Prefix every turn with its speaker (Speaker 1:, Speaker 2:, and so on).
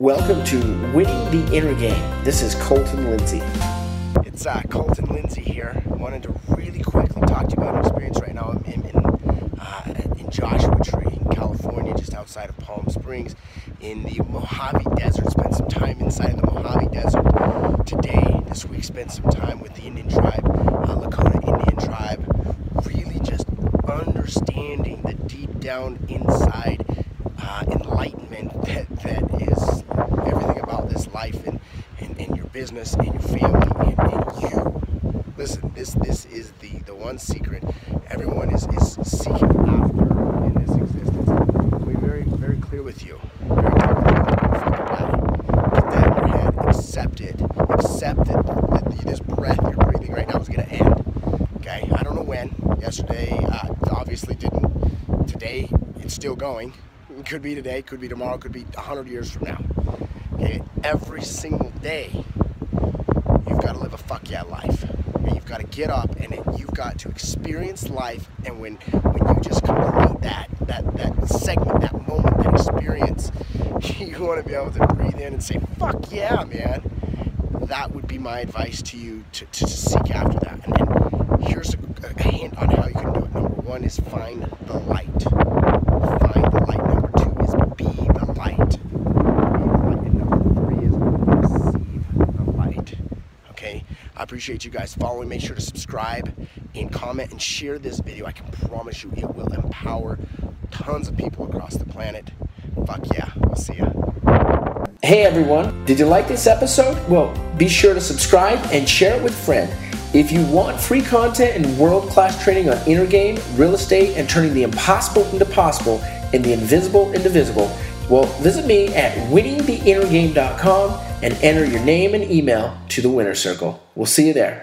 Speaker 1: Welcome to Winning the Inner Game. This is Colton Lindsay.
Speaker 2: It's uh, Colton Lindsay here. I wanted to really quickly talk to you about an experience right now. I'm in, uh, in Joshua Tree, in California, just outside of Palm Springs, in the Mojave Desert. Spent some time inside the Mojave Desert today, this week. Spent some time with the Indian tribe, uh, Lakota Indian tribe. Really just understanding the deep down inside uh, enlightenment that, that is everything about this life and, and, and your business and your family and, and you. Listen, this this is the, the one secret everyone is, is seeking after in this existence. I'll be very, very clear with you. Very clear with you. Get that in your head. Accept it. Accept that, that this breath you're breathing right now is going to end. Okay? I don't know when. Yesterday, uh, obviously didn't. Today, it's still going. It could be today, could be tomorrow, could be 100 years from now. Okay? Every single day, you've got to live a fuck yeah life. Okay? You've got to get up and you've got to experience life. And when, when you just complete that, that, that segment, that moment, that experience, you want to be able to breathe in and say, fuck yeah, man. That would be my advice to you to, to seek after that. And, and here's a, a hint on how you can do it. Number one is find the light. Find the light. Number two is be the light. Be the light. And number three is receive the light. Okay? I appreciate you guys following. Make sure to subscribe and comment and share this video. I can promise you it will empower tons of people across the planet. Fuck yeah. We'll see ya.
Speaker 1: Hey everyone, did you like this episode? Well, be sure to subscribe and share it with a friend. If you want free content and world class training on inner game, real estate, and turning the impossible into possible and the invisible into visible, well, visit me at winningtheinnergame.com and enter your name and email to the winner circle. We'll see you there.